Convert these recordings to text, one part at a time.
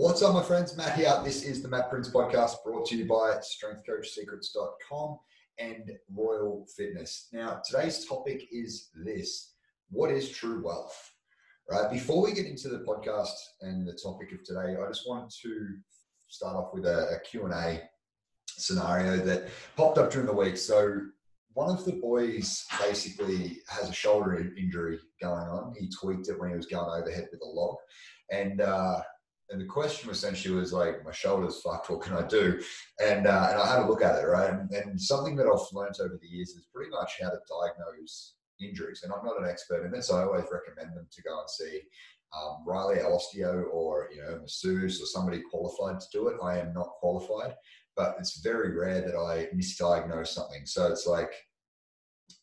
What's up, my friends? Matt here. This is the Matt Prince podcast brought to you by strengthcoachsecrets.com and Royal Fitness. Now, today's topic is this What is true wealth? Right. Before we get into the podcast and the topic of today, I just wanted to start off with a, a Q&A scenario that popped up during the week. So one of the boys basically has a shoulder injury going on. He tweaked it when he was going overhead with a log. And uh, and the question essentially was like, my shoulder's fucked. What can I do? And uh, and I had a look at it, right? And, and something that I've learned over the years is pretty much how to diagnose injuries. And I'm not an expert in this. I always recommend them to go and see um, Riley, our osteo, or you know, masseuse, or somebody qualified to do it. I am not qualified, but it's very rare that I misdiagnose something. So it's like,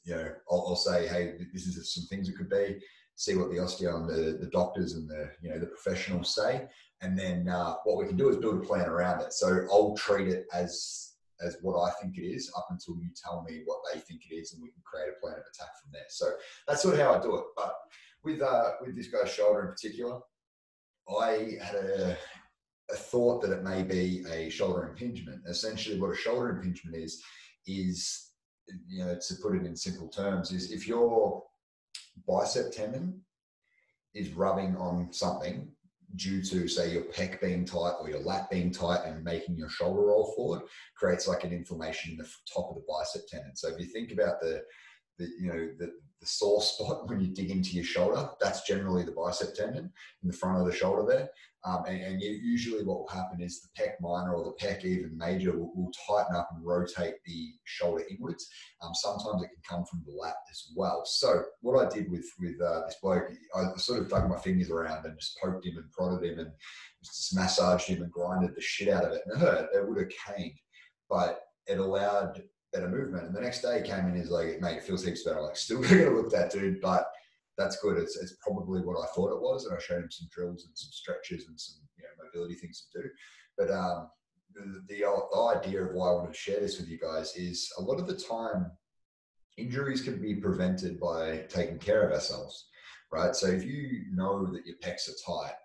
you know, I'll, I'll say, hey, this is some things it could be. See what the osteo and the, the doctors and the you know the professionals say, and then uh, what we can do is build a plan around it. So I'll treat it as as what I think it is up until you tell me what they think it is, and we can create a plan of attack from there. So that's sort of how I do it. But with uh, with this guy's shoulder in particular, I had a, a thought that it may be a shoulder impingement. Essentially, what a shoulder impingement is is you know to put it in simple terms is if your bicep tendon is rubbing on something due to say your pec being tight or your lat being tight and making your shoulder roll forward creates like an inflammation in the top of the bicep tendon. So if you think about the the you know the, the sore spot when you dig into your shoulder that's generally the bicep tendon in the front of the shoulder there um, and, and usually what will happen is the pec minor or the pec even major will, will tighten up and rotate the shoulder inwards. Um, sometimes it can come from the lat as well. So what I did with with uh, this bloke, I sort of dug my fingers around and just poked him and prodded him and just massaged him and grinded the shit out of it. And it hurt. It would have caned, but it allowed better movement. And the next day he came in, he's like, mate, it feels heaps better. Like, still gonna look that dude, but that's good. It's, it's probably what I thought it was, and I showed him some drills and some stretches and some you know, mobility things to do. But um, the, the, the idea of why I want to share this with you guys is a lot of the time injuries can be prevented by taking care of ourselves, right? So if you know that your pecs are tight,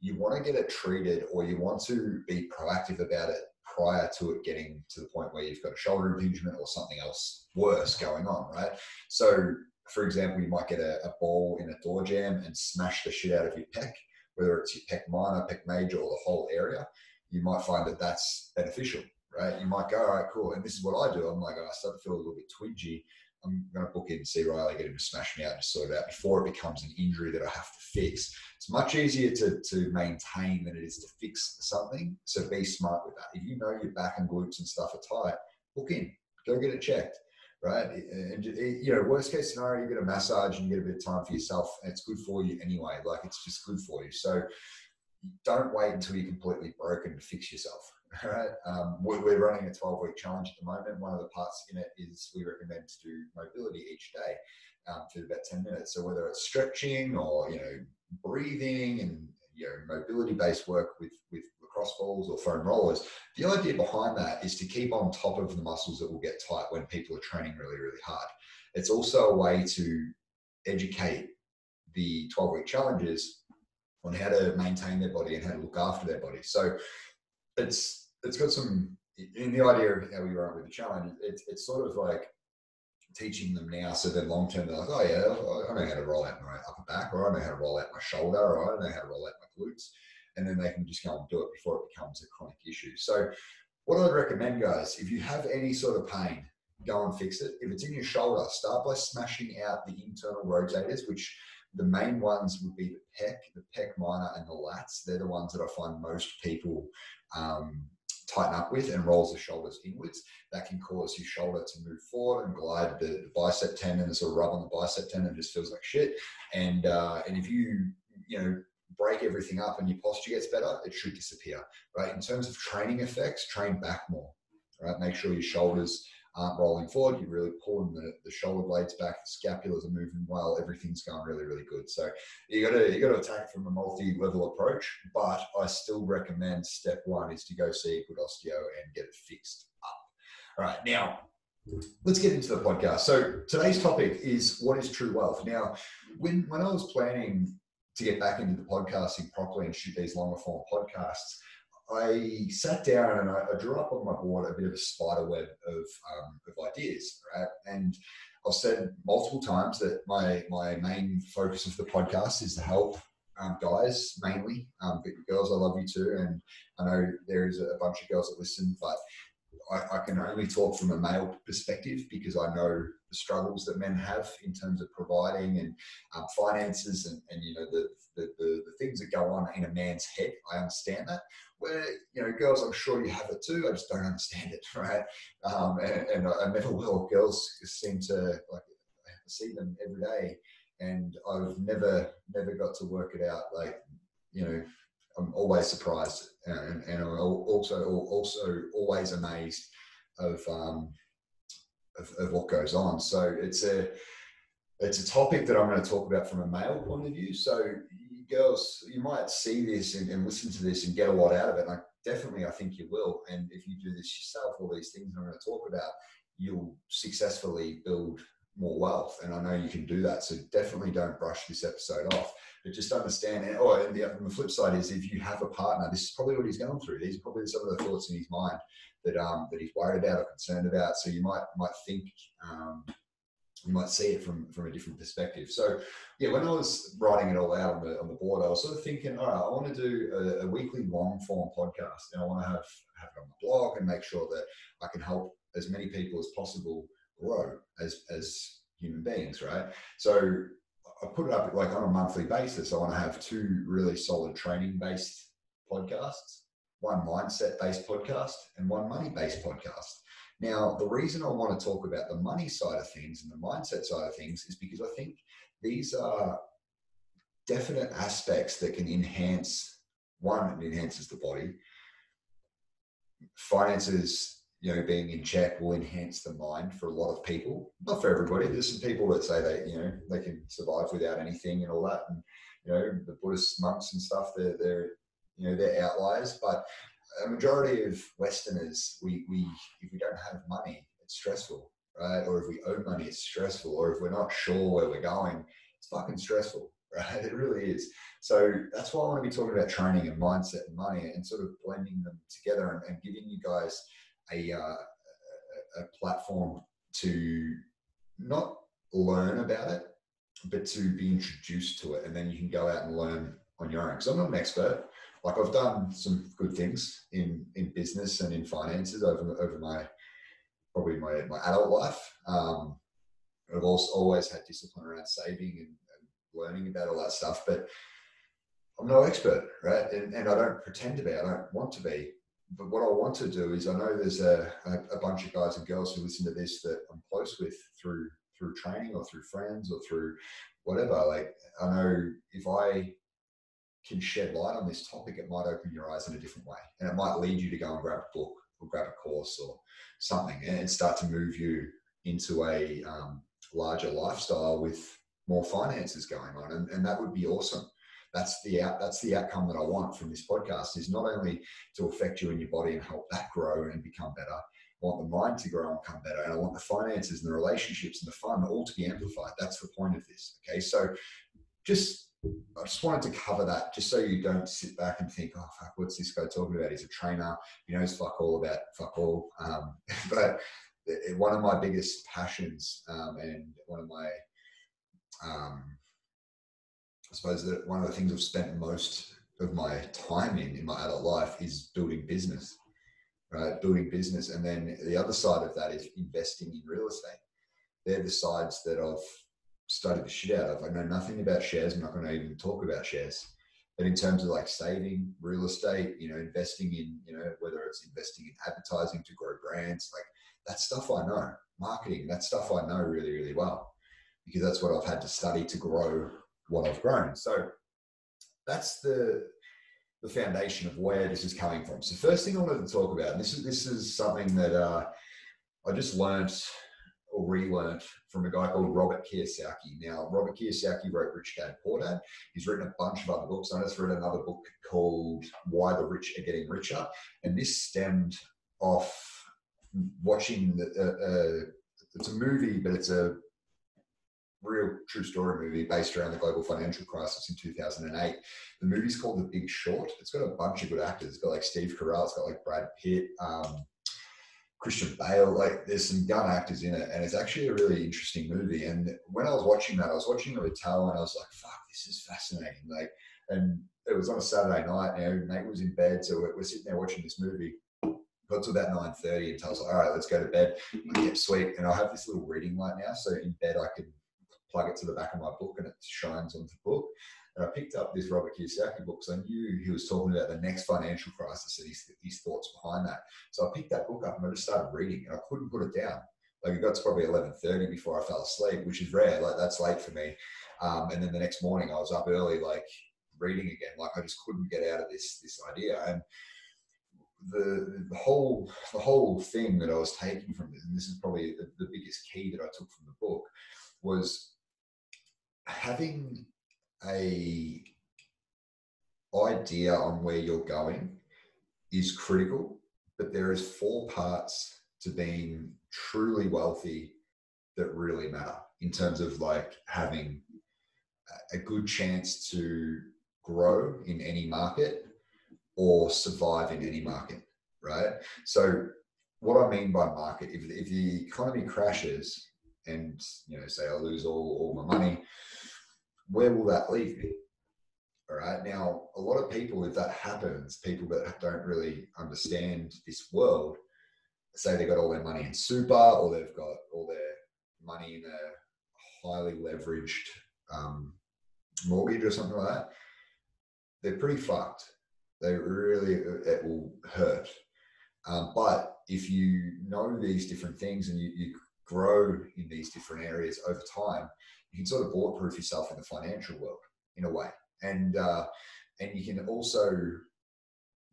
you want to get it treated or you want to be proactive about it prior to it getting to the point where you've got a shoulder impingement or something else worse going on, right? So for example, you might get a, a, ball in a door jamb and smash the shit out of your pec, whether it's your pec minor, pec major, or the whole area. You might find that that's beneficial, right? You might go, all right, cool. And this is what I do. I'm like, oh, I start to feel a little bit twingy. I'm going to book in and see Riley, get him to smash me out and sort it out before it becomes an injury that I have to fix. It's much easier to, to maintain than it is to fix something. So be smart with that. If you know your back and glutes and stuff are tight, book in, go get it checked right? And eh, you know, worst case scenario, you get a massage and you get a bit of time for yourself, and it's good for you anyway. Like it's just good for you. So don't wait until you're completely broken to fix yourself. Right? Um, we're running a 12 week challenge at the moment. One of the parts in it is we recommend to do mobility each day um, for about 10 minutes. So whether it's stretching or you know breathing and you know mobility based work with with cross balls or foam rollers. The idea behind that is to keep on top of the muscles that will get tight when people are training really, really hard. It's also a way to educate the 12 week challenges on how to maintain their body and how to look after their body. So it's it's got some in the idea of how we run with the challenge, it's it's sort of like teaching them now so then long term they're like, oh yeah, I know how to roll out my upper back or I know how to roll out my shoulder or I know how to roll out my glutes and then they can just go and do it before it becomes a chronic issue. So, what I'd recommend, guys, if you have any sort of pain, go and fix it. If it's in your shoulder, start by smashing out the internal rotators, which the main ones would be the pec, the pec minor, and the lats. They're the ones that I find most people um, tighten up with and rolls the shoulders inwards. That can cause your shoulder to move forward and glide the, the bicep tendon, the sort of rub on the bicep tendon just feels like shit. And uh, and if you you know break everything up and your posture gets better, it should disappear, right? In terms of training effects, train back more, right? Make sure your shoulders aren't rolling forward. You're really pulling the, the shoulder blades back. The scapulars are moving well. Everything's going really, really good. So you got to you got to attack from a multi-level approach. But I still recommend step one is to go see a good osteo and get it fixed up. All right, now let's get into the podcast. So today's topic is what is true wealth. Now, when when I was planning to get back into the podcasting properly and shoot these longer form podcasts, I sat down and I, I, drew up on my board a bit of a spider web of, um, of ideas, right? And I've said multiple times that my my main focus of the podcast is to help um, guys mainly, um, but girls, I love you too, and I know there is a bunch of girls that listen, but I, I, can only talk from a male perspective because I know the struggles that men have in terms of providing and um, finances and, and you know the, the, the, the, things that go on in a man's head. I understand that. You know, girls, I'm sure you have it too. I just don't understand it, right? Um, and, and I, never will. Girls seem to like I see them every day, and I've never never got to work it out. Like you know, I'm always surprised, and, and I'm also also always amazed of, um, of, of what goes on. So it's a it's a topic that I'm going to talk about from a male point of view. So girls, you might see this and, and, listen to this and get a lot out of it. And I definitely, I think you will. And if you do this yourself, all these things I'm going to talk about, you'll successfully build more wealth. And I know you can do that. So definitely don't brush this episode off. But just understand. And, oh, and the, and the flip side is if you have a partner, this is probably what he's going through. These are probably some of the thoughts in his mind that um, that he's worried about or concerned about. So you might might think. Um, you might see it from from a different perspective. So, yeah, when I was writing it all out on the on the board, I was sort of thinking, all right, I want to do a, a weekly long form podcast, and I want to have have it on my blog and make sure that I can help as many people as possible grow as as human beings, right? So I put it up like on a monthly basis. I want to have two really solid training based podcasts, one mindset based podcast, and one money based podcast. Now, the reason I want to talk about the money side of things and the mindset side of things is because I think these are definite aspects that can enhance one, it enhances the body. Finances you know, being in check will enhance the mind for a lot of people. Not for everybody. There's some people that say they, you know, they can survive without anything and all that. And you know, the Buddhist monks and stuff, they're, they're you know, they're outliers. But a majority of Westerners, we, we if we don't have money, it's stressful, right? Or if we owe money, it's stressful. Or if we're not sure where we're going, it's fucking stressful, right? It really is. So that's why I want to be talking about training and mindset and money and sort of blending them together and, and giving you guys a, uh, a platform to not learn about it, but to be introduced to it. And then you can go out and learn on your own. Because I'm not an expert. Like I've done some good things in, in business and in finances over, over my, probably my, my adult life. Um, I've also always had discipline around saving and, and learning about all that stuff, but I'm no expert, right? And, and I don't pretend to be. I don't want to be but what I want to do is I know there's a, a, a, bunch of guys and girls who listen to this that I'm close with through through training or through friends or through whatever. Like I know if I can shed light on this topic, it might open your eyes in a different way, and it might lead you to go and grab a book or grab a course or something, and start to move you into a um, larger lifestyle with more finances going on, and, and that would be awesome that's the out, that's the outcome that I want from this podcast is not only to affect you in your body and help that grow and become better. I want the mind to grow and become better, and I want the finances and the relationships and the fun all to be amplified. That's the point of this. Okay, so just I just wanted to cover that, just so you don't sit back and think, "Oh fuck, what's this guy talking about? He's a trainer. He knows fuck all about fuck all." Um, but one of my biggest passions um, and one of my um, I suppose that one of the things I've spent most of my time in in my adult life is building business, right? Building business, and then the other side of that is investing in real estate. They're the sides that I've studied the shit out of. I know nothing about shares. I'm not going to even talk about shares. But in terms of like saving, real estate, you know, investing in, you know, whether it's investing in advertising to grow brands, like that stuff I know. Marketing, that stuff I know really, really well because that's what I've had to study to grow what I've grown. So that's the the foundation of where this is coming from. So first thing I wanted to talk about, and this is this is something that uh, I just learnt or relearned from a guy called Robert Kiyosaki. Now, Robert Kiyosaki wrote Rich Dad Poor Dad. He's written a bunch of other books. I just read another book called Why the Rich Are Getting Richer, and this stemmed off watching the. Uh, uh, it's a movie, but it's a real true story movie based around the global financial crisis in 2008. The movie's called The Big Short. It's got a bunch of good actors. It's got like Steve Carell. It's got like Brad Pitt. Um, Christian Bale, like there's some gun actors in it, and it's actually a really interesting movie. And when I was watching that, I was watching with Tal, and I was like, "Fuck, this is fascinating!" Like, and it was on a Saturday night. You know, Nate was in bed, so we're, we're sitting there watching this movie. Got to about nine thirty, and Tal's like, "All right, let's go to bed." yeah, sweet. And I have this little reading light now, so in bed I can plug it to the back of my book, and it shines onto the book. And I picked up this Robert Kiyosaki book because I knew he was talking about the next financial crisis and his, his thoughts behind that. So I picked that book up and I just started reading and I couldn't put it down. Like it got to probably 11.30 before I fell asleep, which is rare. Like that's late for me. Um, and then the next morning I was up early, like reading again. Like I just couldn't get out of this, this idea. And the, the whole the whole thing that I was taking from this, and this is probably the, the biggest key that I took from the book, was having a idea on where you're going is critical, but there is four parts to being truly wealthy that really matter in terms of like having a good chance to grow in any market or survive in any market, right? So what I mean by market, if, if the economy crashes and you know, say I lose all, all my money, where will that leave me? All right. Now, a lot of people, if that happens, people that don't really understand this world, say they've got all their money in super or they've got all their money in a highly leveraged um, mortgage or something like that, they're pretty fucked. They really, it will hurt. Um, but if you know these different things and you, you grow in these different areas over time, you can sort of bulletproof yourself in the financial world in a way, and uh, and you can also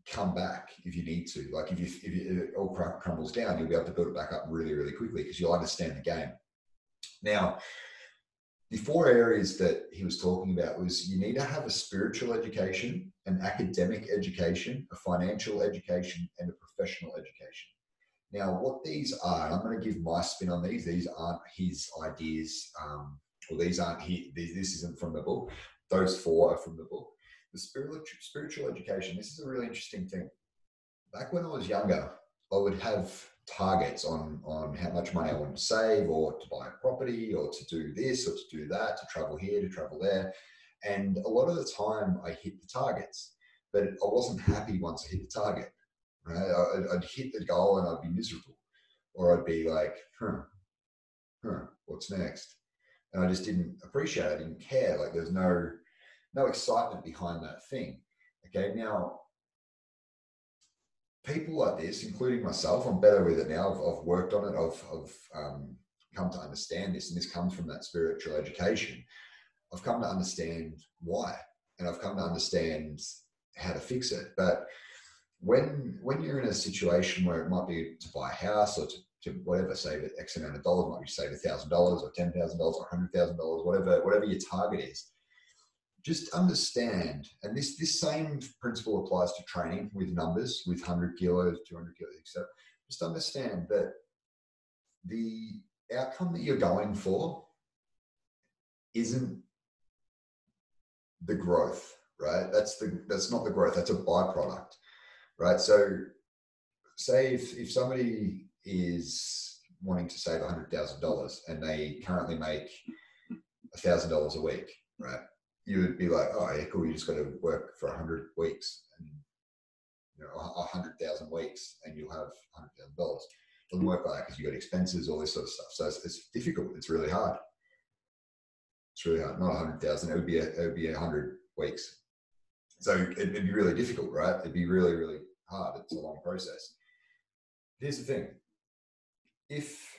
come back if you need to. Like if you if, it all crumbles down, you'll be able to build it back up really really quickly because you'll understand the game. Now, the four areas that he was talking about was you need to have a spiritual education, an academic education, a financial education, and a professional education. Now, what these are, I'm going to give my spin on these. These aren't his ideas. Um, well, these aren't here, this isn't from the book. Those four are from the book. The spiritual, spiritual education, this is a really interesting thing. Back when I was younger, I would have targets on, on how much money I wanted to save or to buy a property or to do this or to do that, to travel here, to travel there. And a lot of the time I hit the targets, but I wasn't happy once I hit the target. Right? I'd, I'd hit the goal and I'd be miserable. Or I'd be like, huh, huh, what's next? And I just didn't appreciate. I didn't care. Like there's no no excitement behind that thing. Okay, now people like this, including myself, I'm better with it now. I've, I've worked on it. I've, I've um, come to understand this, and this comes from that spiritual education. I've come to understand why, and I've come to understand how to fix it. But when when you're in a situation where it might be to buy a house or to to whatever, save X amount of dollars, might be save a thousand dollars or ten thousand dollars or hundred thousand dollars, whatever, whatever your target is. Just understand, and this this same principle applies to training with numbers, with hundred kilos, two hundred kilos, etc. Just understand that the outcome that you're going for isn't the growth, right? That's the that's not the growth. That's a byproduct, right? So, say if if somebody is wanting to save $100,000 and they currently make $1,000 a week, right? You would be like, oh, yeah, cool. You just got to work for 100 weeks and, you know, 100,000 weeks and you'll have $100,000. Doesn't work like that because you've got expenses, all this sort of stuff. So it's, it's difficult. It's really hard. It's really hard. Not 100,000. It would be a, it would be 100 weeks. So it'd, it'd be really difficult, right? It'd be really, really hard. It's a long process. Here's the thing if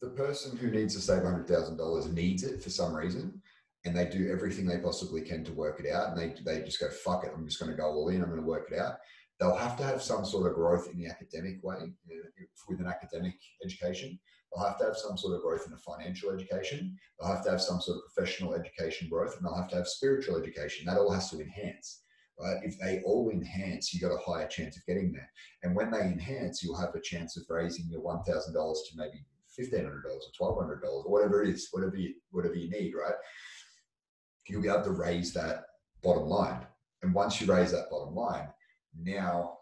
the person who needs to save $100,000 needs it for some reason, and they do everything they possibly can to work it out, and they, they just go, fuck it, I'm just going to go all in, I'm going to work it out, they'll have to have some sort of growth in the academic way, with an academic education. They'll have to have some sort of growth in a financial education. They'll have to have some sort of professional education growth, and they'll have to have spiritual education. That all has to enhance right? If they all enhance, you got a higher chance of getting there. And when they enhance, you'll have a chance of raising your $1,000 to maybe fifteen hundred dollars or twelve hundred dollars or whatever it is, whatever you whatever you need, right? You'll be able to raise that bottom line. And once you raise that bottom line, now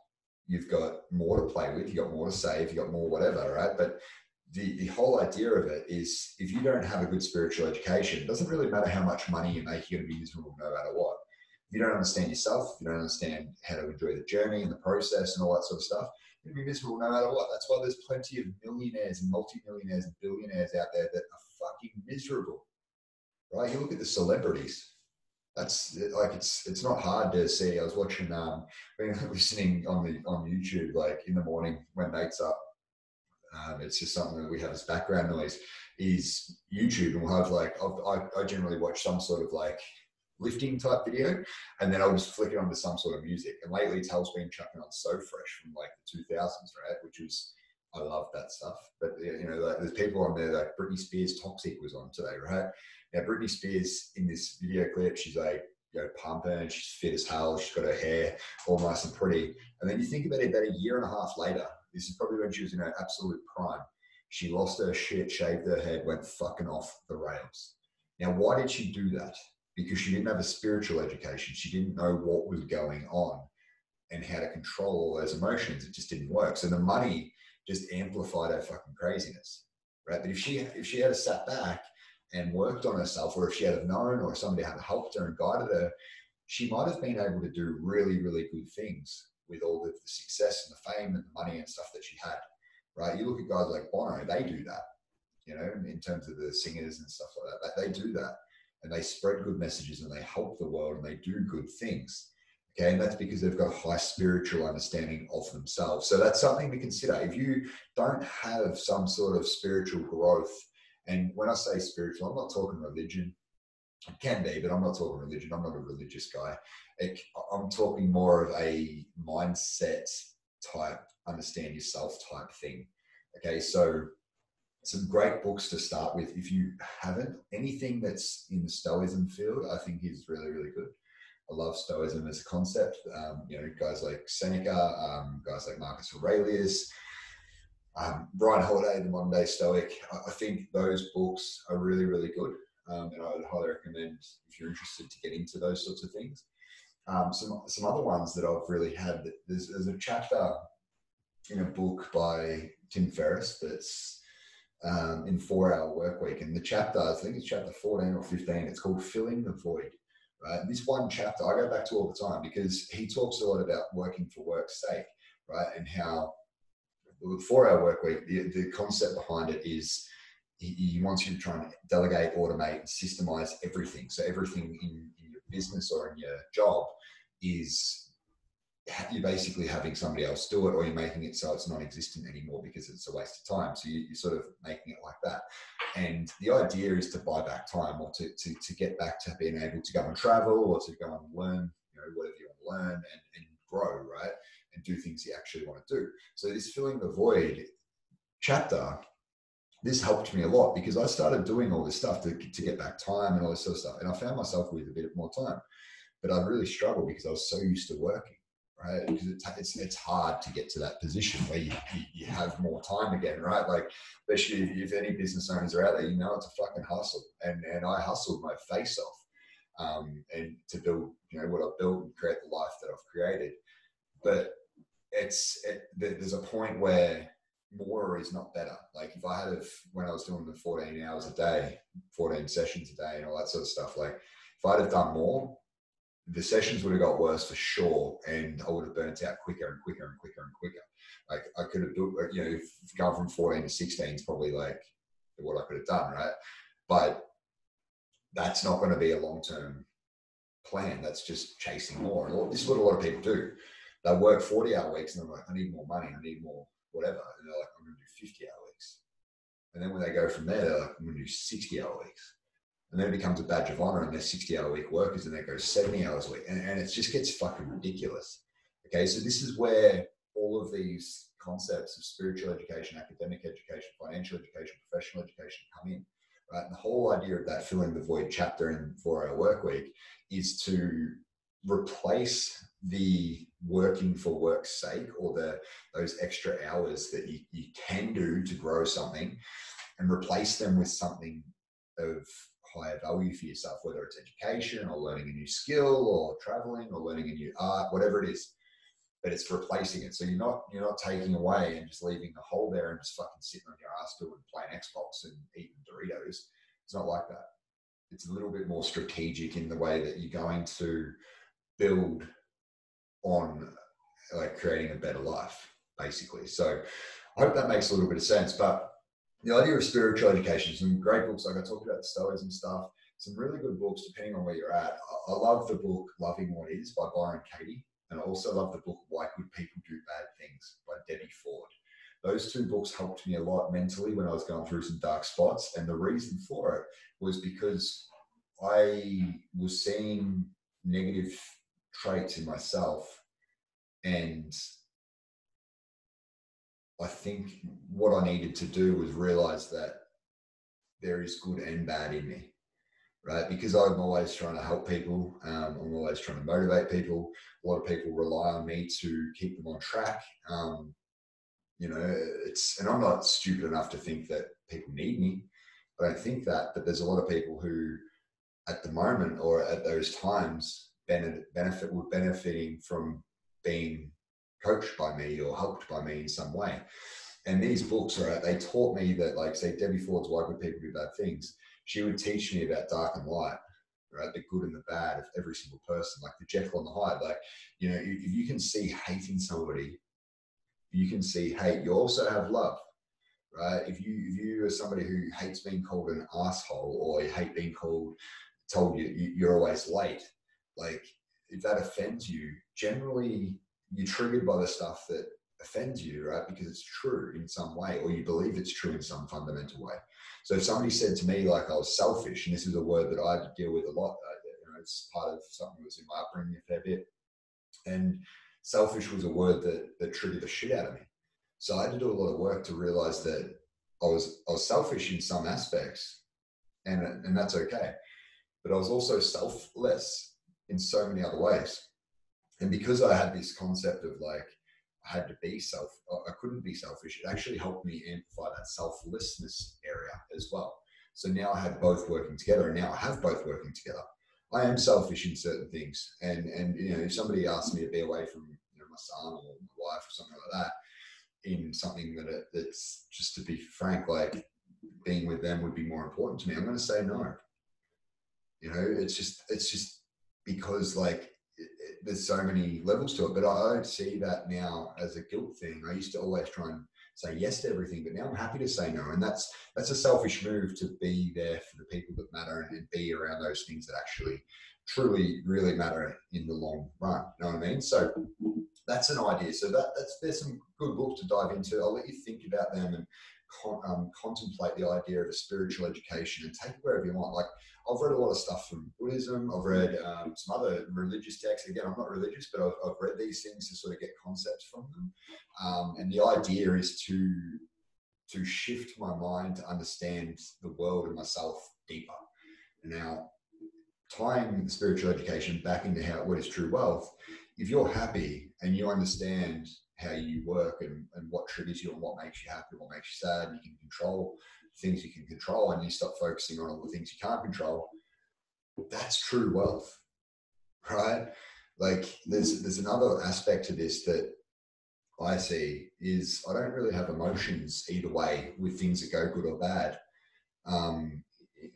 you've got more to play with, you've got more to save, you've got more whatever, right? But the, the whole idea of it is if you don't have a good spiritual education, it doesn't really matter how much money you make, you're going to be miserable no matter what. If you don't understand yourself, if you don't understand how to enjoy the journey and the process and all that sort of stuff, you're going to be miserable no matter what. That's why there's plenty of millionaires and multimillionaires and billionaires out there that are fucking miserable, right? You look at the celebrities. That's like it's it's not hard to see. I was watching um listening on the on YouTube like in the morning when Nate's up um, it's just something that we have as background noise. Is YouTube, and we'll have like I, I generally watch some sort of like lifting type video, and then I'll just flick it onto some sort of music. And lately, Tel's been chucking on So Fresh from like the 2000s, right? Which is I love that stuff. But you know, like, there's people on there like Britney Spears Toxic was on today, right? Now Britney Spears in this video clip, she's like you know, pumping, she's fit as hell, she's got her hair all nice and pretty. And then you think about it about a year and a half later, this is probably when she was in her absolute prime. She lost her shit, shaved her head, went fucking off the rails. Now, why did she do that? Because she didn't have a spiritual education. She didn't know what was going on and how to control all those emotions. It just didn't work. So the money just amplified her fucking craziness, right? But if she if she had sat back and worked on herself, or if she had known, or somebody had helped her and guided her, she might have been able to do really, really good things with all the, the success and the fame and the money and stuff that she had, right? You look at guys like Bono, they do that, you know, in terms of the singers and stuff like that. They do that and they spread good messages and they help the world and they do good things. Okay, and that's because they've got a high spiritual understanding of themselves. So that's something to consider. If you don't have some sort of spiritual growth, and when I say spiritual, I'm not talking religion, it can be, but I'm not talking religion. I'm not a religious guy. It, I'm talking more of a mindset type, understand yourself type thing. Okay, so some great books to start with. If you haven't, anything that's in the Stoicism field, I think is really, really good. I love Stoicism as a concept. Um, you know, guys like Seneca, um, guys like Marcus Aurelius, um, Ryan Holiday, the modern day Stoic. I, I think those books are really, really good. Um, and I would highly recommend if you're interested to get into those sorts of things. Um, some some other ones that I've really had. There's, there's a chapter in a book by Tim Ferriss that's um, in Four Hour Work Week, and the chapter I think it's chapter 14 or 15. It's called Filling the Void. Right, this one chapter I go back to all the time because he talks a lot about working for work's sake, right, and how Four Hour Work Week, the, the concept behind it is he, wants you to try and delegate, automate, and systemize everything. So everything in, in your business or in your job is you're basically having somebody else do it or you're making it so it's non-existent anymore because it's a waste of time. So you, are sort of making it like that. And the idea is to buy back time or to, to, to get back to being able to go and travel or to go and learn you know whatever you want to learn and, and grow right? And do things you actually want to do. So this filling the void chapter this helped me a lot because I started doing all this stuff to, to get back time and all this sort of stuff. And I found myself with a bit more time, but I really struggled because I was so used to working, right? Because it's, it's, it's hard to get to that position where you, you, you have more time again, right? Like, especially if, if, any business owners are out there, you know, it's a fucking hustle. And, and I hustled my face off um, and to build, you know, what I've built and create the life that I've created. But it's, it, there's a point where more is not better. Like if I had, a, when I was doing the 14 hours a day, 14 sessions a day and all that sort of stuff, like if I'd have done more, the sessions would have got worse for sure. And I would have burnt out quicker and quicker and quicker and quicker. Like I could have, you know, gone from 14 to 16 is probably like what I could have done. Right. But that's not going to be a long-term plan. That's just chasing more. And this is what a lot of people do. They work 40 hour weeks and they're like, I need more money. I need more whatever. And they're like, I'm going to do 50 hour weeks. And then when they go from there, they're like, I'm going to do 60 hour weeks. And then it becomes a badge of honor and they're 60 hour week workers and they go 70 hours a week. And, and it just gets fucking ridiculous. Okay. So this is where all of these concepts of spiritual education, academic education, financial education, professional education come in. Right. And the whole idea of that filling the void chapter in four hour work week is to replace the working for work's sake or the those extra hours that you, you can do to grow something and replace them with something of higher value for yourself, whether it's education or learning a new skill or traveling or learning a new art, whatever it is. But it's replacing it. So you're not you're not taking away and just leaving the hole there and just fucking sitting on your ass doing playing Xbox and eating Doritos. It's not like that. It's a little bit more strategic in the way that you're going to build on like creating a better life, basically. So I hope that makes a little bit of sense. But the idea of spiritual education, some great books, like I talked about and stuff, some really good books depending on where you're at. I love the book Loving What Is by Byron Katie. And I also love the book Why Good People Do Bad Things by Debbie Ford. Those two books helped me a lot mentally when I was going through some dark spots. And the reason for it was because I was seeing negative traits in myself. And I think what I needed to do was realize that there is good and bad in me, right? Because I'm always trying to help people. Um, I'm always trying to motivate people. A lot of people rely on me to keep them on track. Um, you know, it's, and I'm not stupid enough to think that people need me. I don't think that, but there's a lot of people who, at the moment or at those times, benefit, benefit were benefiting from being coached by me or helped by me in some way. And these books, right, they taught me that, like, say, Debbie Ford's Why Good People Do Bad Things, she would teach me about dark and light, right, the good and the bad of every single person, like the Jekyll and the Hyde. Like, you know, if you can see hate in somebody, you can see hate. You also have love, right? If you if you are somebody who hates being called an asshole or you hate being called told you you're always late, like if that offends you, generally you're triggered by the stuff that offends you, right? Because it's true in some way, or you believe it's true in some fundamental way. So if somebody said to me like I was selfish, and this is a word that I deal with a lot, uh, you know, it's part of something that was in my upbringing a fair bit, and selfish was a word that that triggered the shit out of me. So I had to do a lot of work to realize that I was I was selfish in some aspects, and and that's okay. But I was also selfless in so many other ways. And because I had this concept of like I had to be self, I couldn't be selfish. It actually helped me amplify that selflessness area as well. So now I have both working together, and now I have both working together. I am selfish in certain things, and and you know, if somebody asks me to be away from you know, my son or my wife or something like that, in something that it, that's just to be frank, like being with them would be more important to me. I'm going to say no. You know, it's just it's just because like there's so many levels to it, but I don't see that now as a guilt thing. I used to always try and say yes to everything, but now I'm happy to say no, and that's that's a selfish move to be there for the people that matter and, and be around those things that actually truly really matter in the long run. You know what I mean? So that's an idea. So that that's there's some good books to dive into. I'll let you think about them and con, um, contemplate the idea of a spiritual education and take it wherever you want. Like I've read a lot of stuff from Buddhism. I've read um, some other religious texts. Again, I'm not religious, but I've, I've, read these things to sort of get concepts from them. Um, and the idea is to to shift my mind to understand the world and myself deeper. Now, tying the spiritual education back into how what is true wealth, if you're happy and you understand how you work and, and what triggers you and what makes you happy, what makes you sad, you can control things you can control and you stop focusing on all the things you can't control, that's true wealth, right? Like there's there's another aspect to this that I see is I don't really have emotions either way with things that go good or bad. Um,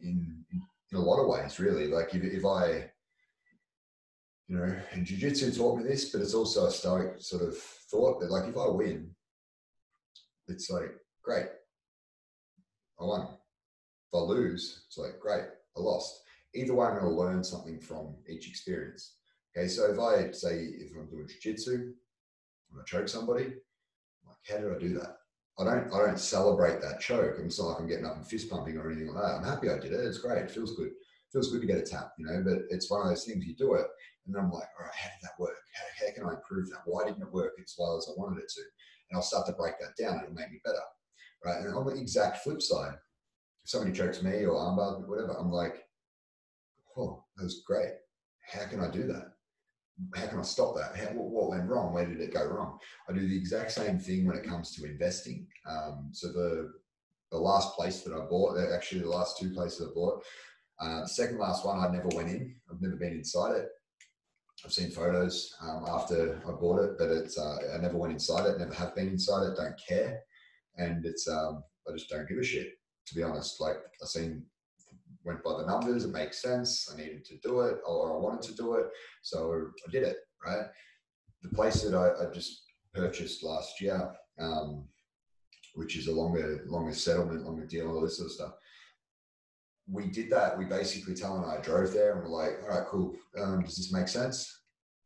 in, in a lot of ways, really. Like if, if I, you know, and jiu-jitsu taught me this, but it's also a stoic sort of thought that like if I win, it's like, great, I won. If I lose, it's like, great, I lost. Either way, I'm going to learn something from each experience. Okay, so if I say, if I'm doing jiu-jitsu, and I'm going to choke somebody, I'm like, how did I do that? I don't, I don't celebrate that choke. It's not like I'm getting up and fist pumping or anything like that. I'm happy I did it. It's great. It feels good. Feels good to get a tap, you know, but it's one of those things you do it. And then I'm like, all right, how did that work? How, how can I improve that? Why didn't it work as well as I wanted it to? And I'll start to break that down. It'll make me better. Right. And on the exact flip side, if somebody chokes me or armbar, whatever, I'm like, oh, that was great. How can I do that? How can I stop that? How, what, what, went wrong? Where did it go wrong? I do the exact same thing when it comes to investing. Um, so the the last place that I bought, actually the last two places I bought, uh, the second last one I never went in. I've never been inside it. I've seen photos um, after I bought it, but it's uh, I never went inside it. Never have been inside it. Don't care, and it's um, I just don't give a shit to be honest. Like I seen went by the numbers. It makes sense. I needed to do it, or I wanted to do it, so I did it. Right. The place that I, I just purchased last year, um, which is a longer longer settlement, longer deal, all this sort of stuff. We did that. We basically, Tal and I drove there, and we're like, "All right, cool. Um, does this make sense?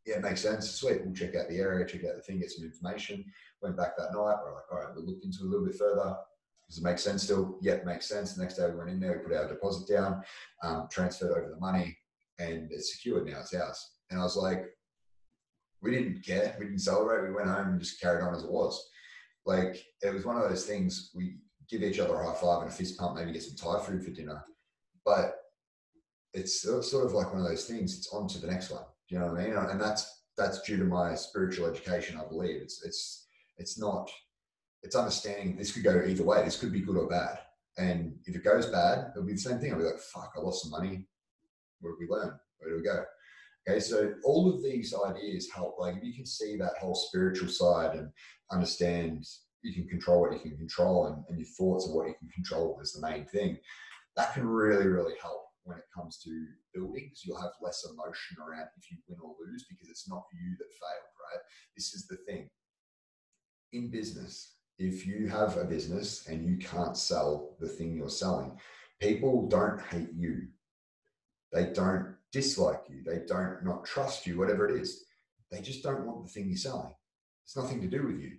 Yeah, it makes sense. Sweet. We'll check out the area, check out the thing, get some information." Went back that night. We're like, "All right, we looked into it a little bit further does it make sense still? Yeah, it makes sense. The next day we went in there, we put our deposit down, um, transferred over the money, and it's secured now. It's ours. And I was like, we didn't care. We didn't celebrate. We went home and just carried on as it was. Like it was one of those things. We give each other a high five and a fist pump, maybe get some Thai food for dinner, but it's sort of like one of those things. It's on to the next one. Do you know what I mean? And that's that's due to my spiritual education. I believe it's it's it's not it's understanding this could go either way. This could be good or bad. And if it goes bad, it'll be the same thing. I'll be like, fuck, I lost some money. What did we learn? Where do we go? Okay, so all of these ideas help. Like if you can see that whole spiritual side and understand you can control what you can control and, and your thoughts of what you can control is the main thing, that can really, really help when it comes to building because you'll have less emotion around if you win or lose because it's not you that failed, right? This is the thing. In business, if you have a business and you can't sell the thing you're selling, people don't hate you. They don't dislike you. They don't not trust you, whatever it is. They just don't want the thing you're selling. It's nothing to do with you,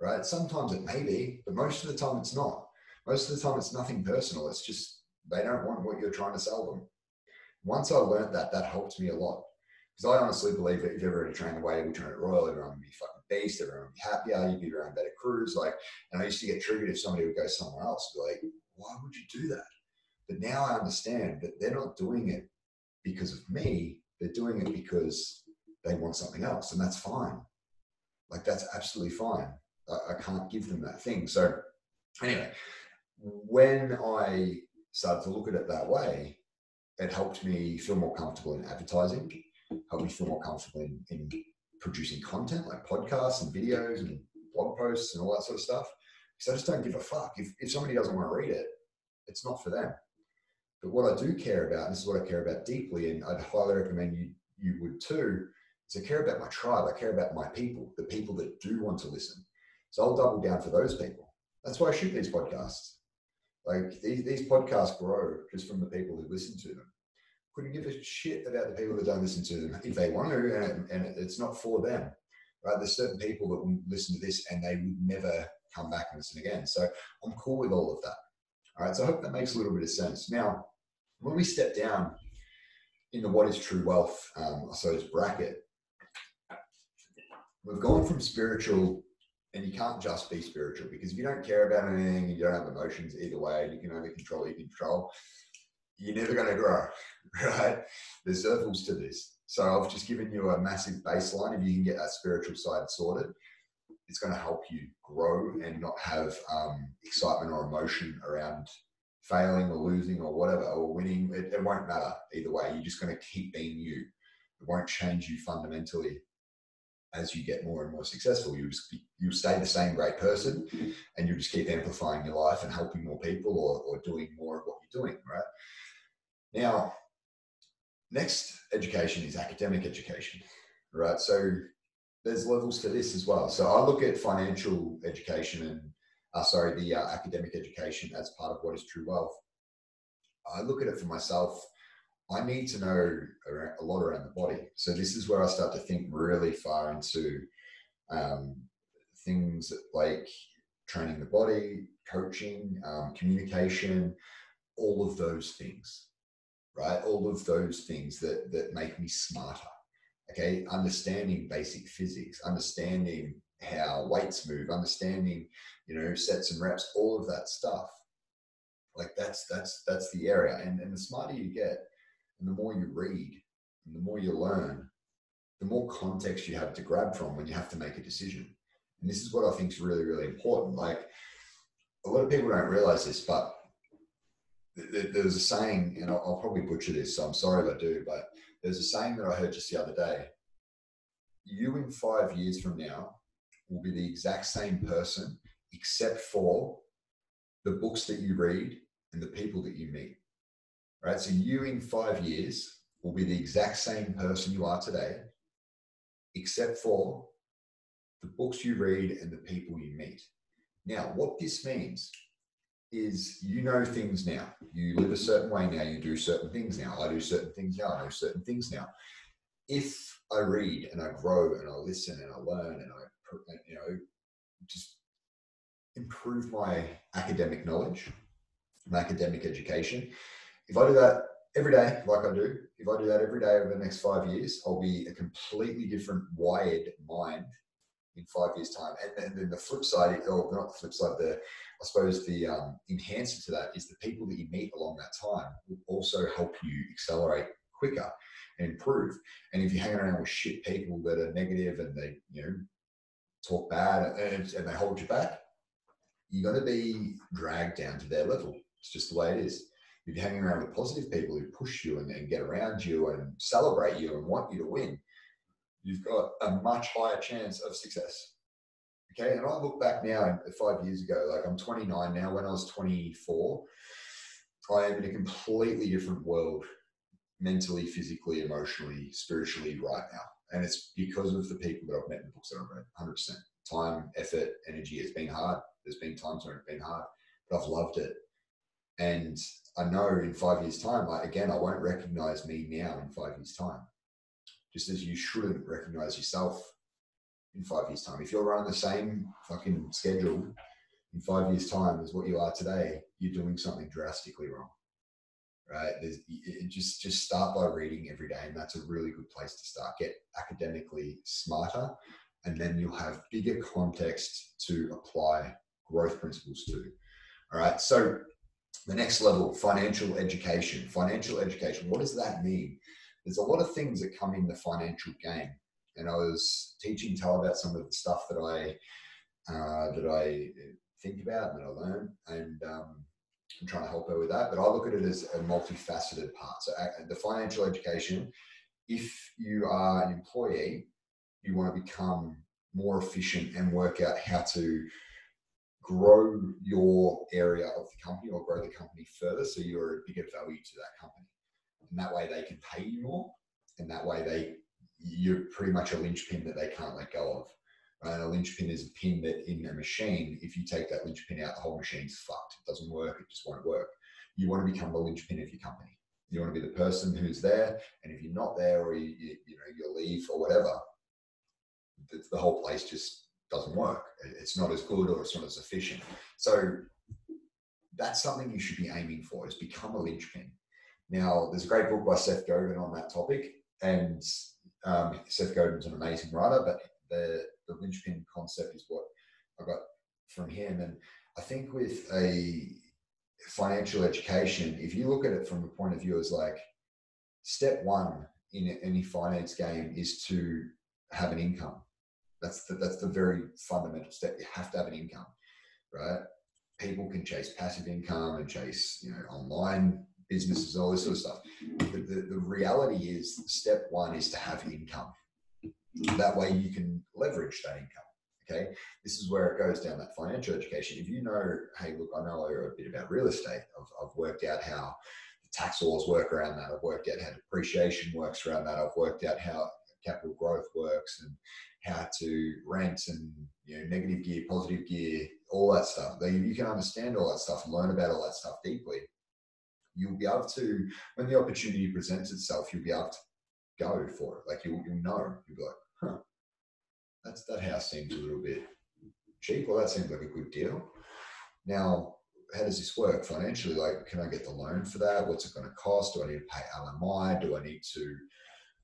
right? Sometimes it may be, but most of the time it's not. Most of the time it's nothing personal. It's just they don't want what you're trying to sell them. Once I learned that, that helped me a lot. Because I honestly believe that if you ever train the way we train at Royal, everyone would be fucking beast, everyone would be happier, oh, you'd be around better crews. Like, and I used to get triggered if somebody would go somewhere else, be like, why would you do that? But now I understand that they're not doing it because of me, they're doing it because they want something else, and that's fine. Like, that's absolutely fine. I, I can't give them that thing. So, anyway, when I started to look at it that way, it helped me feel more comfortable in advertising helped me feel more comfortable in, in producing content like podcasts and videos and blog posts and all that sort of stuff. Because I just don't give a fuck. If, if somebody doesn't want to read it, it's not for them. But what I do care about, and this is what I care about deeply, and I'd highly recommend you you would too, is I care about my tribe. I care about my people, the people that do want to listen. So I'll double down for those people. That's why I shoot these podcasts. Like these, these podcasts grow just from the people who listen to them couldn't give a shit about the people that don't listen to them if they want to, and, and it's not for them. Right? There's certain people that will listen to this and they would never come back and listen again. So I'm cool with all of that. All right. So I hope that makes a little bit of sense. Now, when we step down in the what is true wealth, um, I suppose bracket, we've gone from spiritual, and you can't just be spiritual because if you don't care about anything, and you don't have emotions either way, you can only control what you control you're never going to grow, right? There's levels to this. So I've just given you a massive baseline. If you can get that spiritual side sorted, it's going to help you grow and not have um, excitement or emotion around failing or losing or whatever or winning. It, it won't matter either way. You're just going to keep being you. It won't change you fundamentally as you get more and more successful. You you stay the same great person, and you just keep amplifying your life and helping more people or, or doing more of what you're doing, right? Now, next education is academic education, right? So there's levels to this as well. So I look at financial education and, uh, sorry, the uh, academic education as part of what is true wealth. I look at it for myself. I need to know a lot around the body. So this is where I start to think really far into um, things like training the body, coaching, um, communication, all of those things right? All of those things that that make me smarter. Okay, understanding basic physics, understanding how weights move, understanding, you know, sets and reps, all of that stuff. Like that's that's that's the area. And and the smarter you get, and the more you read, and the more you learn, the more context you have to grab from when you have to make a decision. And this is what I think is really, really important. Like a lot of people don't realize this, but there's a saying, and I'll, probably butcher this, so I'm sorry if I do, but there's a saying that I heard just the other day. You in five years from now will be the exact same person, except for the books that you read and the people that you meet. Right? So you in five years will be the exact same person you are today, except for the books you read and the people you meet. Now, what this means is you know things now. You live a certain way now. You do certain things now. I do certain things now. I know certain things now. If I read and I grow and I listen and I learn and I, you know, just improve my academic knowledge, my academic education. If I do that every day, like I do, if I do that every day over the next five years, I'll be a completely different wired mind in five years' time. And, and then the flip side, or not the flip side, the I suppose the um, enhancer to that is the people that you meet along that time will also help you accelerate quicker and improve. And if you hang around with shit people that are negative and they, you know, talk bad and, and they hold you back, you're going to be dragged down to their level. It's just the way it is. If you're hanging around with positive people who push you and, and get around you and celebrate you and want you to win, you've got a much higher chance of success. Okay. And I look back now, five years ago, like I'm 29 now. When I was 24, I am in a completely different world, mentally, physically, emotionally, spiritually, right now. And it's because of the people that I've met in the books that I've read, 100%. Time, effort, energy. It's been hard. There's been times when it's been hard, but I've loved it. And I know in five years' time, like again, I won't recognize me now in five years' time just as you shouldn't recognize yourself in five years' time. If you're running the same fucking schedule in five years' time as what you are today, you're doing something drastically wrong. Right? There's, just just start by reading every day, and that's a really good place to start. Get academically smarter, and then you'll have bigger context to apply growth principles to. All right. So the next level, financial education. Financial education. What does that mean? there's a lot of things that come in the financial game. And I was teaching Tal about some of the stuff that I uh, that I think about and that I learn, and um, I'm trying to help her with that. But I look at it as a multifaceted part. So uh, the financial education, if you are an employee, you want to become more efficient and work out how to grow your area of the company or grow the company further so you're a bigger value to that company and that way they can pay you more, and that way they you're pretty much a linchpin that they can't let go of. Right? And a linchpin is a pin that in a machine, if you take that linchpin out, the whole machine's fucked. It doesn't work. It just won't work. You want to become the linchpin of your company. You want to be the person who's there, and if you're not there, or you, you, you know you leave or whatever, the, the whole place just doesn't work. It's not as good or it's not as efficient. So that's something you should be aiming for: is become a linchpin. Now, there's a great book by Seth Godin on that topic, and um, Seth Godin's an amazing writer, but the, the linchpin concept is what I got from him. And I think with a financial education, if you look at it from a point of view as like step one in any finance game is to have an income. That's the, that's the very fundamental step. You have to have an income, right? People can chase passive income and chase, you know, online businesses, all this sort of stuff. The, the, the reality is step one is to have income. That way you can leverage that income. Okay. This is where it goes down that financial education. If you know, hey, look, I know a bit about real estate. I've, I've worked out how the tax laws work around that. I've worked out how depreciation works around that. I've worked out how capital growth works and how to rent and you know negative gear, positive gear, all that stuff. You can understand all that stuff learn about all that stuff deeply you'll be able to, when the opportunity presents itself, you'll be able to go for it. Like you'll, you'll know, you'll be like, huh, that's, that house seems a little bit cheap, Well, that seems like a good deal. Now, how does this work financially? Like, can I get the loan for that? What's it going to cost? Do I need to pay LMI? Do I need to,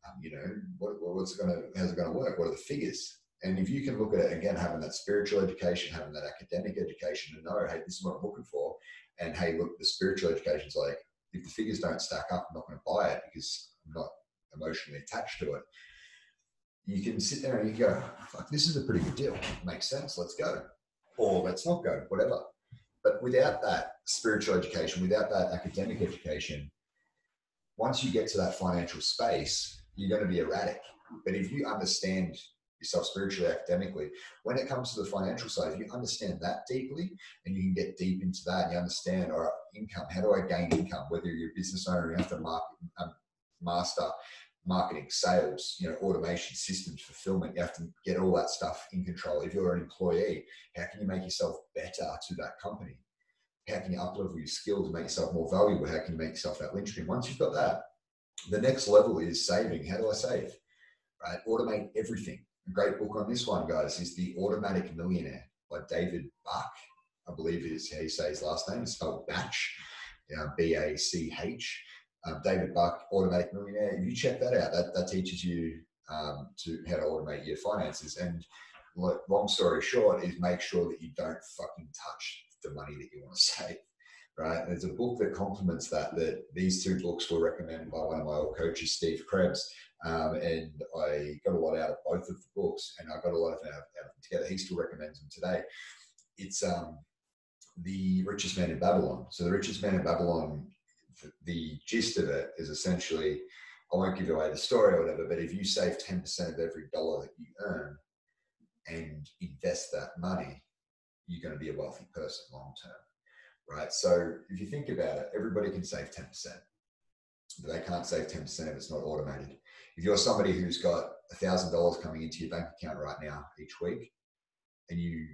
Um, you know, what, what's going to, how's it going to work? What are the figures? And if you can look at it again, having that spiritual education, having that academic education to know, hey, this is what I'm looking for. And hey, look, the spiritual education is like, if the figures don't stack up, I'm not going to buy it because I'm not emotionally attached to it. You can sit there and you go, fuck, this is a pretty good deal. Makes sense. Let's go. Or let's not go, whatever. But without that spiritual education, without that academic education, once you get to that financial space, you're going to be erratic. But if you understand yourself spiritually, academically, when it comes to the financial side, if you understand that deeply and you can get deep into that, and you understand, right, income, how do I gain income? Whether you're a business owner, you have to market, um, master marketing, sales, you know, automation, systems, fulfillment. You have to get all that stuff in control. If you're an employee, how can you make yourself better to that company? How can you uplevel your skills, to make yourself more valuable? How can you make yourself that linchpin? Once you've got that, the next level is saving. How do I save? Right? Automate everything. A great book on this one, guys, is The Automatic Millionaire by David Bach. I believe is how you say his last name. It's spelled Batch, B A C H um, David Buck, Automatic Millionaire. If you check that out, that, that teaches you um, to how to automate your finances. And long story short is make sure that you don't fucking touch the money that you want to save. Right? There's a book that complements that. That these two books were recommended by one of my old coaches, Steve Krebs, um, and I got a lot out of both of the books, and I got a lot of out, out of them together. He still recommends them today. It's um, the richest man in Babylon. So the richest man in Babylon the gist of it is essentially I won't give away the story or whatever, but if you save 10% of every dollar that you earn and invest that money, you're going to be a wealthy person long term. Right. So if you think about it, everybody can save 10%, but they can't save 10% if it's not automated. If you're somebody who's got $1,000 coming into your bank account right now each week, and you,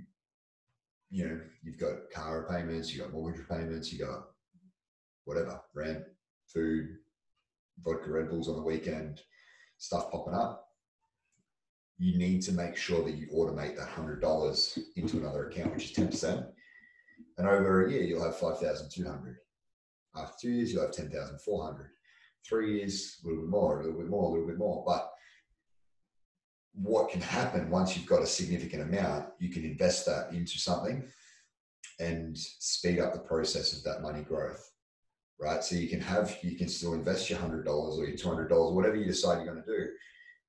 you know, you've got car repayments, you've got mortgage repayments, you've got whatever, rent, food, vodka Red Bulls on the weekend, stuff popping up, you need to make sure that you automate that $100 into another account, which is 10%. And over a year, you'll have 5,200. After two years, you'll have 10,400. Three years, a little bit more, a little bit more, a little bit more. But what can happen once you've got a significant amount, you can invest that into something and speed up the process of that money growth right? So you can have, you can still invest your hundred dollars or your two hundred dollars, whatever you decide you're going to do.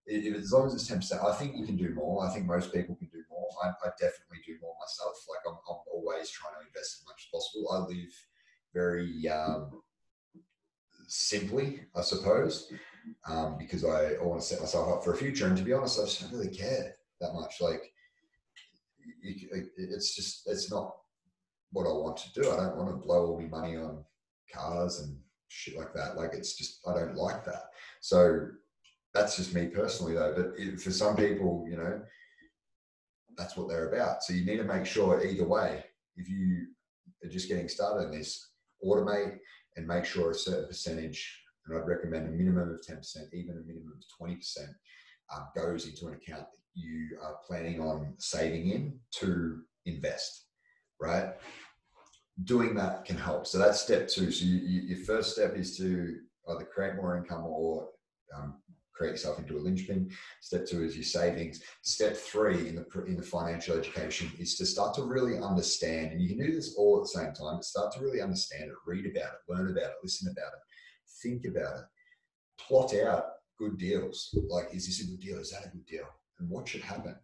If, as long as it's ten percent, I think you can do more. I think most people can do more. I, I definitely do more myself. Like I'm, I'm, always trying to invest as much as possible. I live very um, simply, I suppose, um, because I, I want to set myself up for a future. And to be honest, I just don't really care that much. Like it's just it's not what I want to do. I don't want to blow all my money on cars and shit like that. Like it's just I don't like that. So that's just me personally though. But for some people, you know, that's what they're about. So you need to make sure either way, if you are just getting started in this, automate and make sure a certain percentage, and I'd recommend a minimum of 10%, even a minimum of 20%, um, goes into an account that you are planning on saving in to invest, right? doing that can help. So that's step two. So you, you, your first step is to either create more income or um, create yourself into a linchpin. Step two is your savings. Step three in the in the financial education is to start to really understand, and you can do this all at the same time. But start to really understand it, read about it, learn about it, listen about it, think about it, plot out good deals. Like, is this a good deal? Is that a good deal? And what should happen?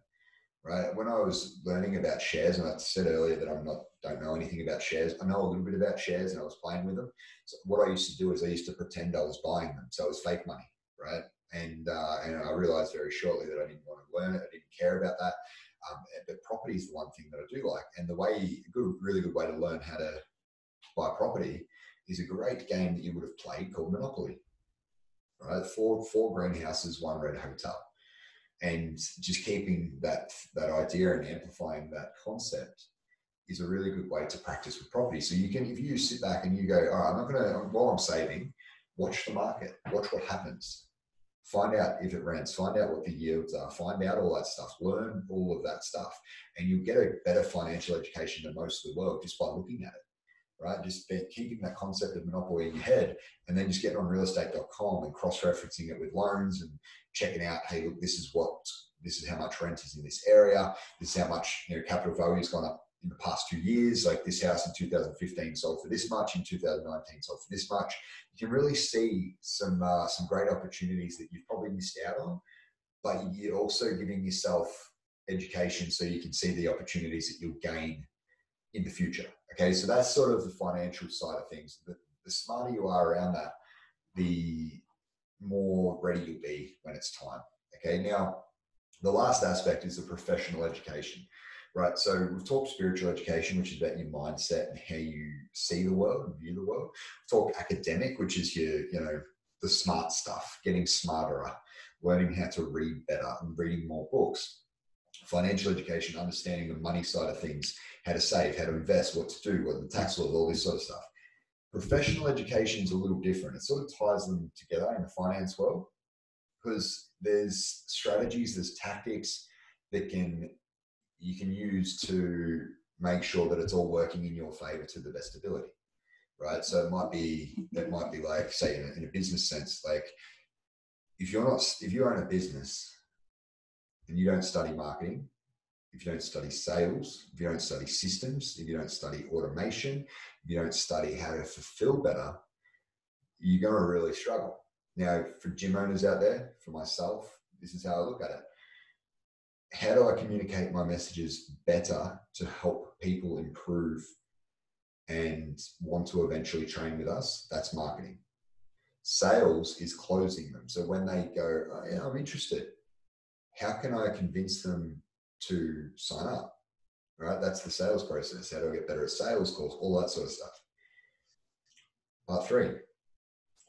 right? When I was learning about shares, and I said earlier that I'm not don't know anything about shares. I know a little bit about shares, and I was playing with them. So what I used to do is I used to pretend I was buying them, so it was fake money, right? And uh, and I realized very shortly that I didn't want to learn it. I didn't care about that. Um, but property is the one thing that I do like, and the way, a good, really good way to learn how to buy property is a great game that you would have played called Monopoly. Right, four four greenhouses, one red hotel and just keeping that that idea and amplifying that concept is a really good way to practice with property. So you can, if you sit back and you go, all right, I'm not going to, while I'm saving, watch the market, watch what happens, find out if it rents, find out what the yields are, find out all that stuff, learn all of that stuff, and you'll get a better financial education than most of the world just by looking at it right? Just keeping that concept of monopoly in your head and then just getting on realestate.com and cross referencing it with loans and checking out, hey, look, this is what, this is how much rent is in this area. This is how much, you know, capital value has gone up in the past two years. Like this house in 2015 sold for this much, in 2019 sold for this much. You can really see some, uh, some great opportunities that you've probably missed out on, but you're also giving yourself education so you can see the opportunities that you'll gain in the future. Okay, so that's sort of the financial side of things. The, the smarter you are around that, the more ready you'll be when it's time. Okay, now the last aspect is the professional education, right? So we've talked spiritual education, which is about your mindset and how you see the world and view the world. We've talked academic, which is your, you know, the smart stuff, getting smarter, learning how to read better and reading more books. Financial education, understanding the money side of things, how to save, how to invest, what to do, what the tax laws, all this sort of stuff. Professional education is a little different. It sort of ties them together in the finance world because there's strategies, there's tactics that can you can use to make sure that it's all working in your favor to the best ability right so it might be it might be like say in a, in a business sense like if you're not if you own a business and you don't study marketing if you don't study sales if you don't study systems if you don't study automation if you don't study how to fulfill better you're going to really struggle now, for gym owners out there, for myself, this is how I look at it. How do I communicate my messages better to help people improve and want to eventually train with us? That's marketing. Sales is closing them. So when they go, oh, yeah, I'm interested, how can I convince them to sign up? Right? That's the sales process. How do I get better at sales calls? All that sort of stuff. Part three,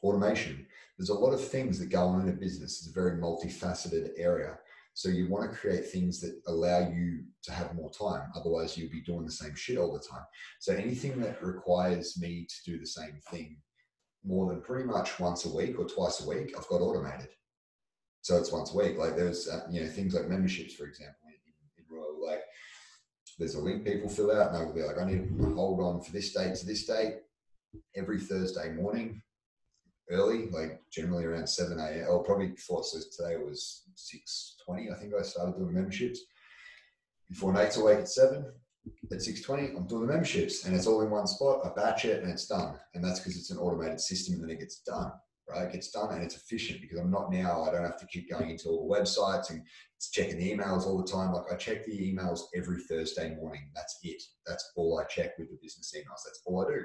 automation there's a lot of things that go on in a business. It's a very multifaceted area. So you want to create things that allow you to have more time. Otherwise, you'll be doing the same shit all the time. So anything that requires me to do the same thing more than pretty much once a week or twice a week, I've got automated. So it's once a week. Like there's, uh, you know, things like memberships, for example, in, in Royal. Like there's a link people fill out, and they will be like, I need to hold on for this date to this date every Thursday morning early, like generally around 7 a.m. Or oh, probably before, so today was 6.20, I think I started doing memberships. Before Nate's awake at 7, at 6.20, I'm doing the memberships and it's all in one spot. I batch it and it's done. And that's because it's an automated system and then it gets done, right? It gets done and it's efficient because I'm not now, I don't have to keep going into all the websites and checking the emails all the time. Like I check the emails every Thursday morning. That's it. That's all I check with the business emails. That's all I do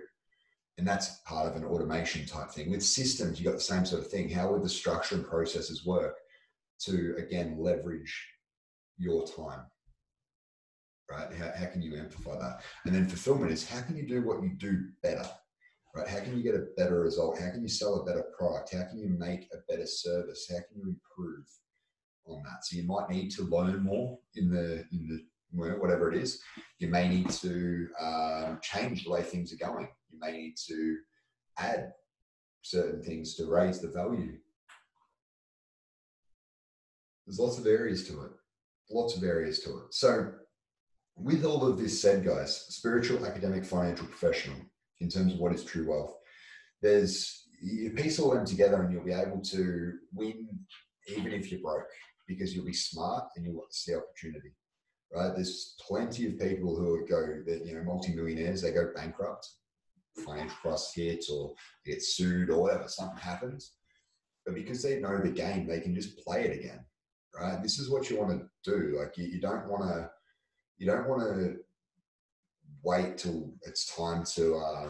and that's part of an automation type thing. With systems, you got the same sort of thing. How would the structure and processes work to again leverage your time? Right? How, how can you amplify that? And then fulfillment is how can you do what you do better? Right? How can you get a better result? How can you sell a better product? How can you make a better service? How can you improve on that? So you might need to learn more in the in the whatever it is. You may need to um, change the way things are going you may need to add certain things to raise the value. There's lots of areas to it. Lots of areas to it. So, with all of this said, guys, spiritual, academic, financial, professional, in terms of what is true wealth, there's you piece all them together and you'll be able to win even if you're broke because you'll be smart and you'll see opportunity right there's plenty of people who would go that you know multimillionaires they go bankrupt financial crisis hits or they get sued or whatever, something happens. But because they know the game, they can just play it again, right? This is what you want to do. Like you, you don't want to, you don't want to wait till it's time to, uh,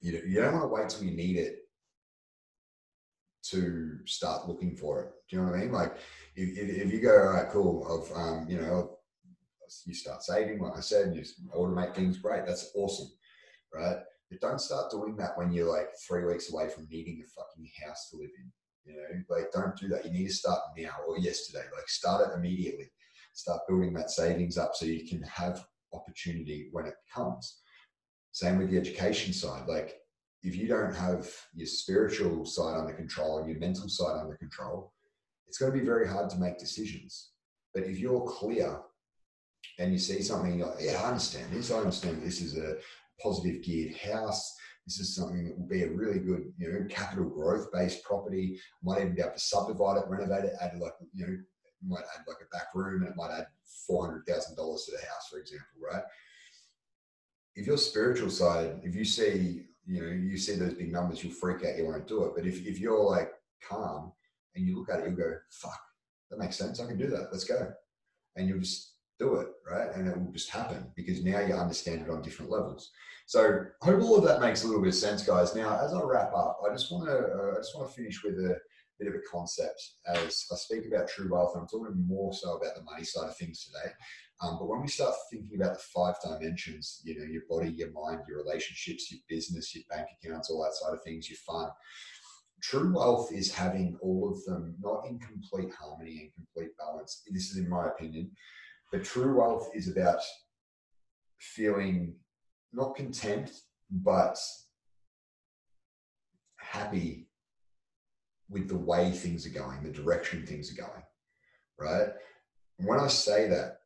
you, you don't want to wait till you need it to start looking for it. Do you know what I mean? Like if, if, if you go, all right, cool, of, um, you know, you start saving, like I said, you automate things, great, that's awesome, right? But don't start doing that when you're like three weeks away from needing a fucking house to live in. You know, like don't do that. You need to start now or yesterday. Like start it immediately. Start building that savings up so you can have opportunity when it comes. Same with the education side. Like if you don't have your spiritual side under control and your mental side under control, it's going to be very hard to make decisions. But if you're clear and you see something, you're like, yeah, I understand this. I understand this is a, positive geared house. This is something that will be a really good, you know, capital growth based property. Might even be able to subdivide it, renovate it, add like, you know, might add like a back room and it might add four hundred thousand dollars to the house, for example, right? If your spiritual side, if you see, you know, you see those big numbers, you'll freak out, you won't do it. But if, if you're like calm and you look at it, you go, fuck, that makes sense. I can do that. Let's go. And you'll just do it, right? and it will just happen because now you understand it on different levels. So I hope all of that makes a little bit of sense, guys. Now, as I wrap up, I just want to uh, I just want to finish with a bit of a concept as I speak about true wealth. I'm talking more so about the money side of things today. Um, but when we start thinking about the five dimensions, you know, your body, your mind, your relationships, your business, your bank accounts, all that side of things, your fun. True wealth is having all of them not in complete harmony and complete balance. This is in my opinion. But true wealth is about feeling not content, but happy with the way things are going, the direction things are going, right? When I say that,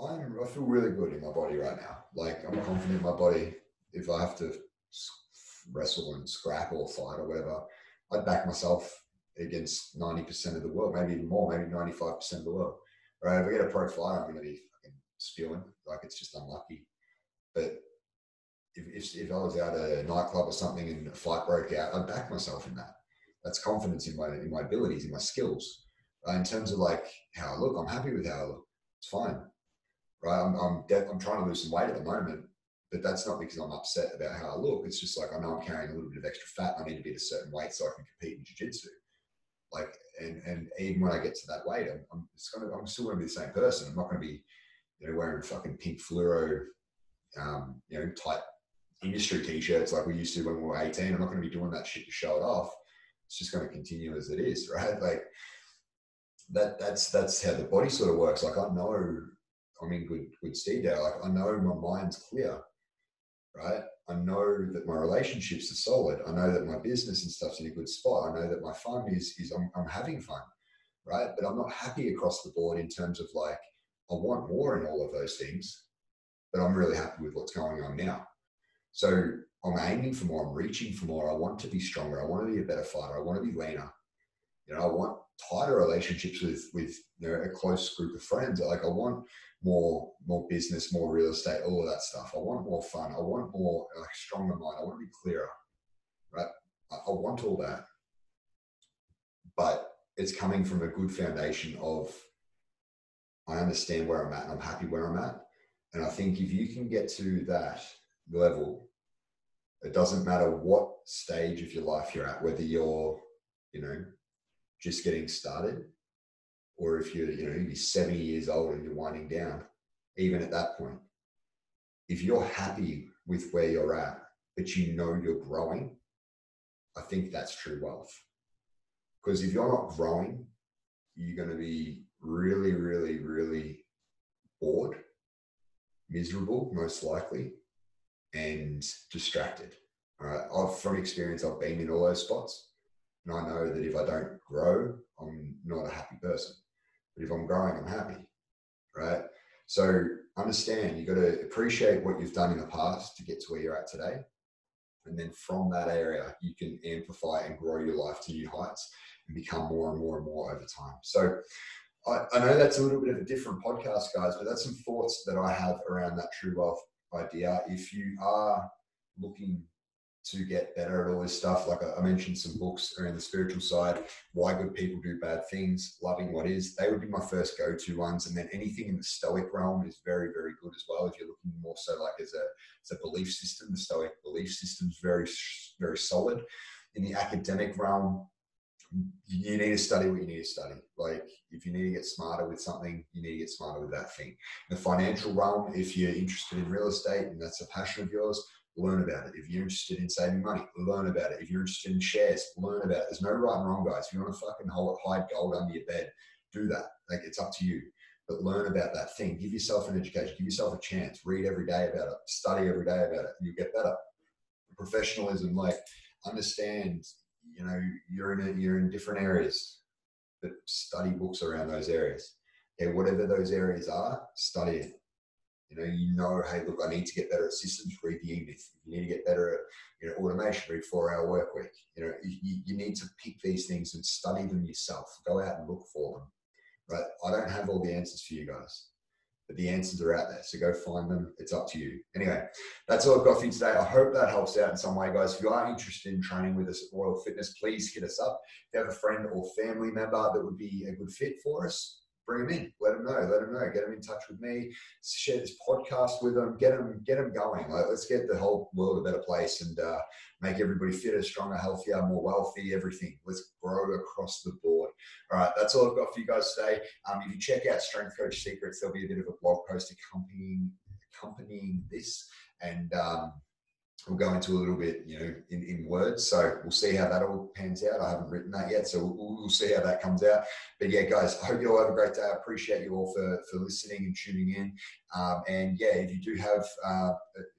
I'm, I feel really good in my body right now. Like I'm confident in my body. If I have to wrestle and scrap or fight or whatever, I'd back myself against 90% of the world, maybe even more, maybe 95% of the world. Right? If I get a pro fighter, I'm going to be fucking spewing. Like it's just unlucky. But if, if, if I was out at a nightclub or something and a fight broke out, I'd back myself in that. That's confidence in my in my abilities, in my skills. Right? In terms of like how I look, I'm happy with how I look. It's fine. Right? I'm I'm, de- I'm trying to lose some weight at the moment, but that's not because I'm upset about how I look. It's just like I know I'm carrying a little bit of extra fat. I need to be at a certain weight so I can compete in jiu-jitsu. Like, and and even when I get to that weight, I'm I'm, gonna, I'm still going to be the same person. I'm not going to be, you know, wearing fucking pink fluoro, um, you know, tight industry t-shirts like we used to when we were 18. I'm not going to be doing that shit to show it off. It's just going to continue as it is, right? Like that. That's that's how the body sort of works. Like I know I'm in good good stead there. Like I know my mind's clear, right? I know that my relationships are solid. I know that my business and stuff's in a good spot. I know that my fun is is I'm, I'm having fun, right? But I'm not happy across the board in terms of like I want more in all of those things, but I'm really happy with what's going on now. So I'm aiming for more. I'm reaching for more. I want to be stronger. I want to be a better fighter. I want to be leaner. You know, I want tighter relationships with with you know a close group of friends. Like I want more more business, more real estate, all of that stuff. I want more fun. I want more like stronger mind. I want to be clearer, right? I, I want all that, but it's coming from a good foundation of I understand where I'm at and I'm happy where I'm at. And I think if you can get to that level, it doesn't matter what stage of your life you're at, whether you're, you know, just getting started or if you're, you know, you're 70 years old and you're winding down, even at that point, if you're happy with where you're at, but you know you're growing, I think that's true wealth. Because if you're not growing, you're going to be really, really, really bored, miserable, most likely, and distracted. All right. I've, from experience, I've been in all those spots. And I know that if I don't grow, I'm not a happy person. But if I'm growing, I'm happy. Right. So understand you've got to appreciate what you've done in the past to get to where you're at today. And then from that area, you can amplify and grow your life to new heights and become more and more and more over time. So I, I know that's a little bit of a different podcast, guys, but that's some thoughts that I have around that true wealth idea. If you are looking to get better at all this stuff. Like I mentioned some books around the spiritual side, why good people do bad things, loving what is. They would be my first go-to ones. And then anything in the Stoic realm is very, very good as well. If you're looking more so like as a, as a belief system, the Stoic belief system is very, very solid. In the academic realm, you need to study what you need to study. Like if you need to get smarter with something, you need to get smarter with that thing. In the financial realm, if you're interested in real estate and that's a passion of yours, learn about it. If you're interested in saving money, learn about it. If you're interested in shares, learn about it. There's no right and wrong, guys. If you want to fucking hold, hide gold under your bed, do that. Like it's up to you. But learn about that thing. Give yourself an education. Give yourself a chance. Read every day about it. Study every day about it. And you get better. Professionalism, like understand, you know, you're in a, you're in different areas, but study books around those areas. Okay, whatever those areas are, study it you know, you know, hey, look, I need to get better at systems. Read the. You need to get better at you know automation. Read Four Hour Work Week. You know, you, you need to pick these things and study them yourself. Go out and look for them. Right? I don't have all the answers for you guys, but the answers are out there. So go find them. It's up to you. Anyway, that's all I've got for you today. I hope that helps out in some way, guys. If you are interested in training with us at Royal Fitness, please hit us up. If you have a friend or family member that would be a good fit for us, bring them in. Let them know. Let them know. Get them in touch with me. Share this podcast with them. Get them. Get them going. Like, let's get the whole world a better place and uh, make everybody fitter, stronger, healthier, more wealthy. Everything. Let's grow across the board. All right, that's all I've got for you guys today. Um, if you check out Strength Coach Secrets, there'll be a bit of a blog post accompanying accompanying this, and um, we'll go into a little bit, you know, in, in words. So we'll see how that all pans out. I haven't written that yet, so we'll, we'll see how that comes out. But yeah, guys, I hope you all have a great day. I appreciate you all for, for listening and tuning in. Um, and yeah, if you do have, uh,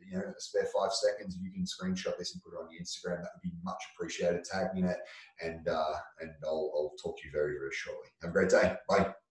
you know, a spare five seconds, you can screenshot this and put it on your Instagram. That would be much appreciated. Tag me in it, and uh, and I'll, I'll talk to you very very shortly. Have a great day. Bye.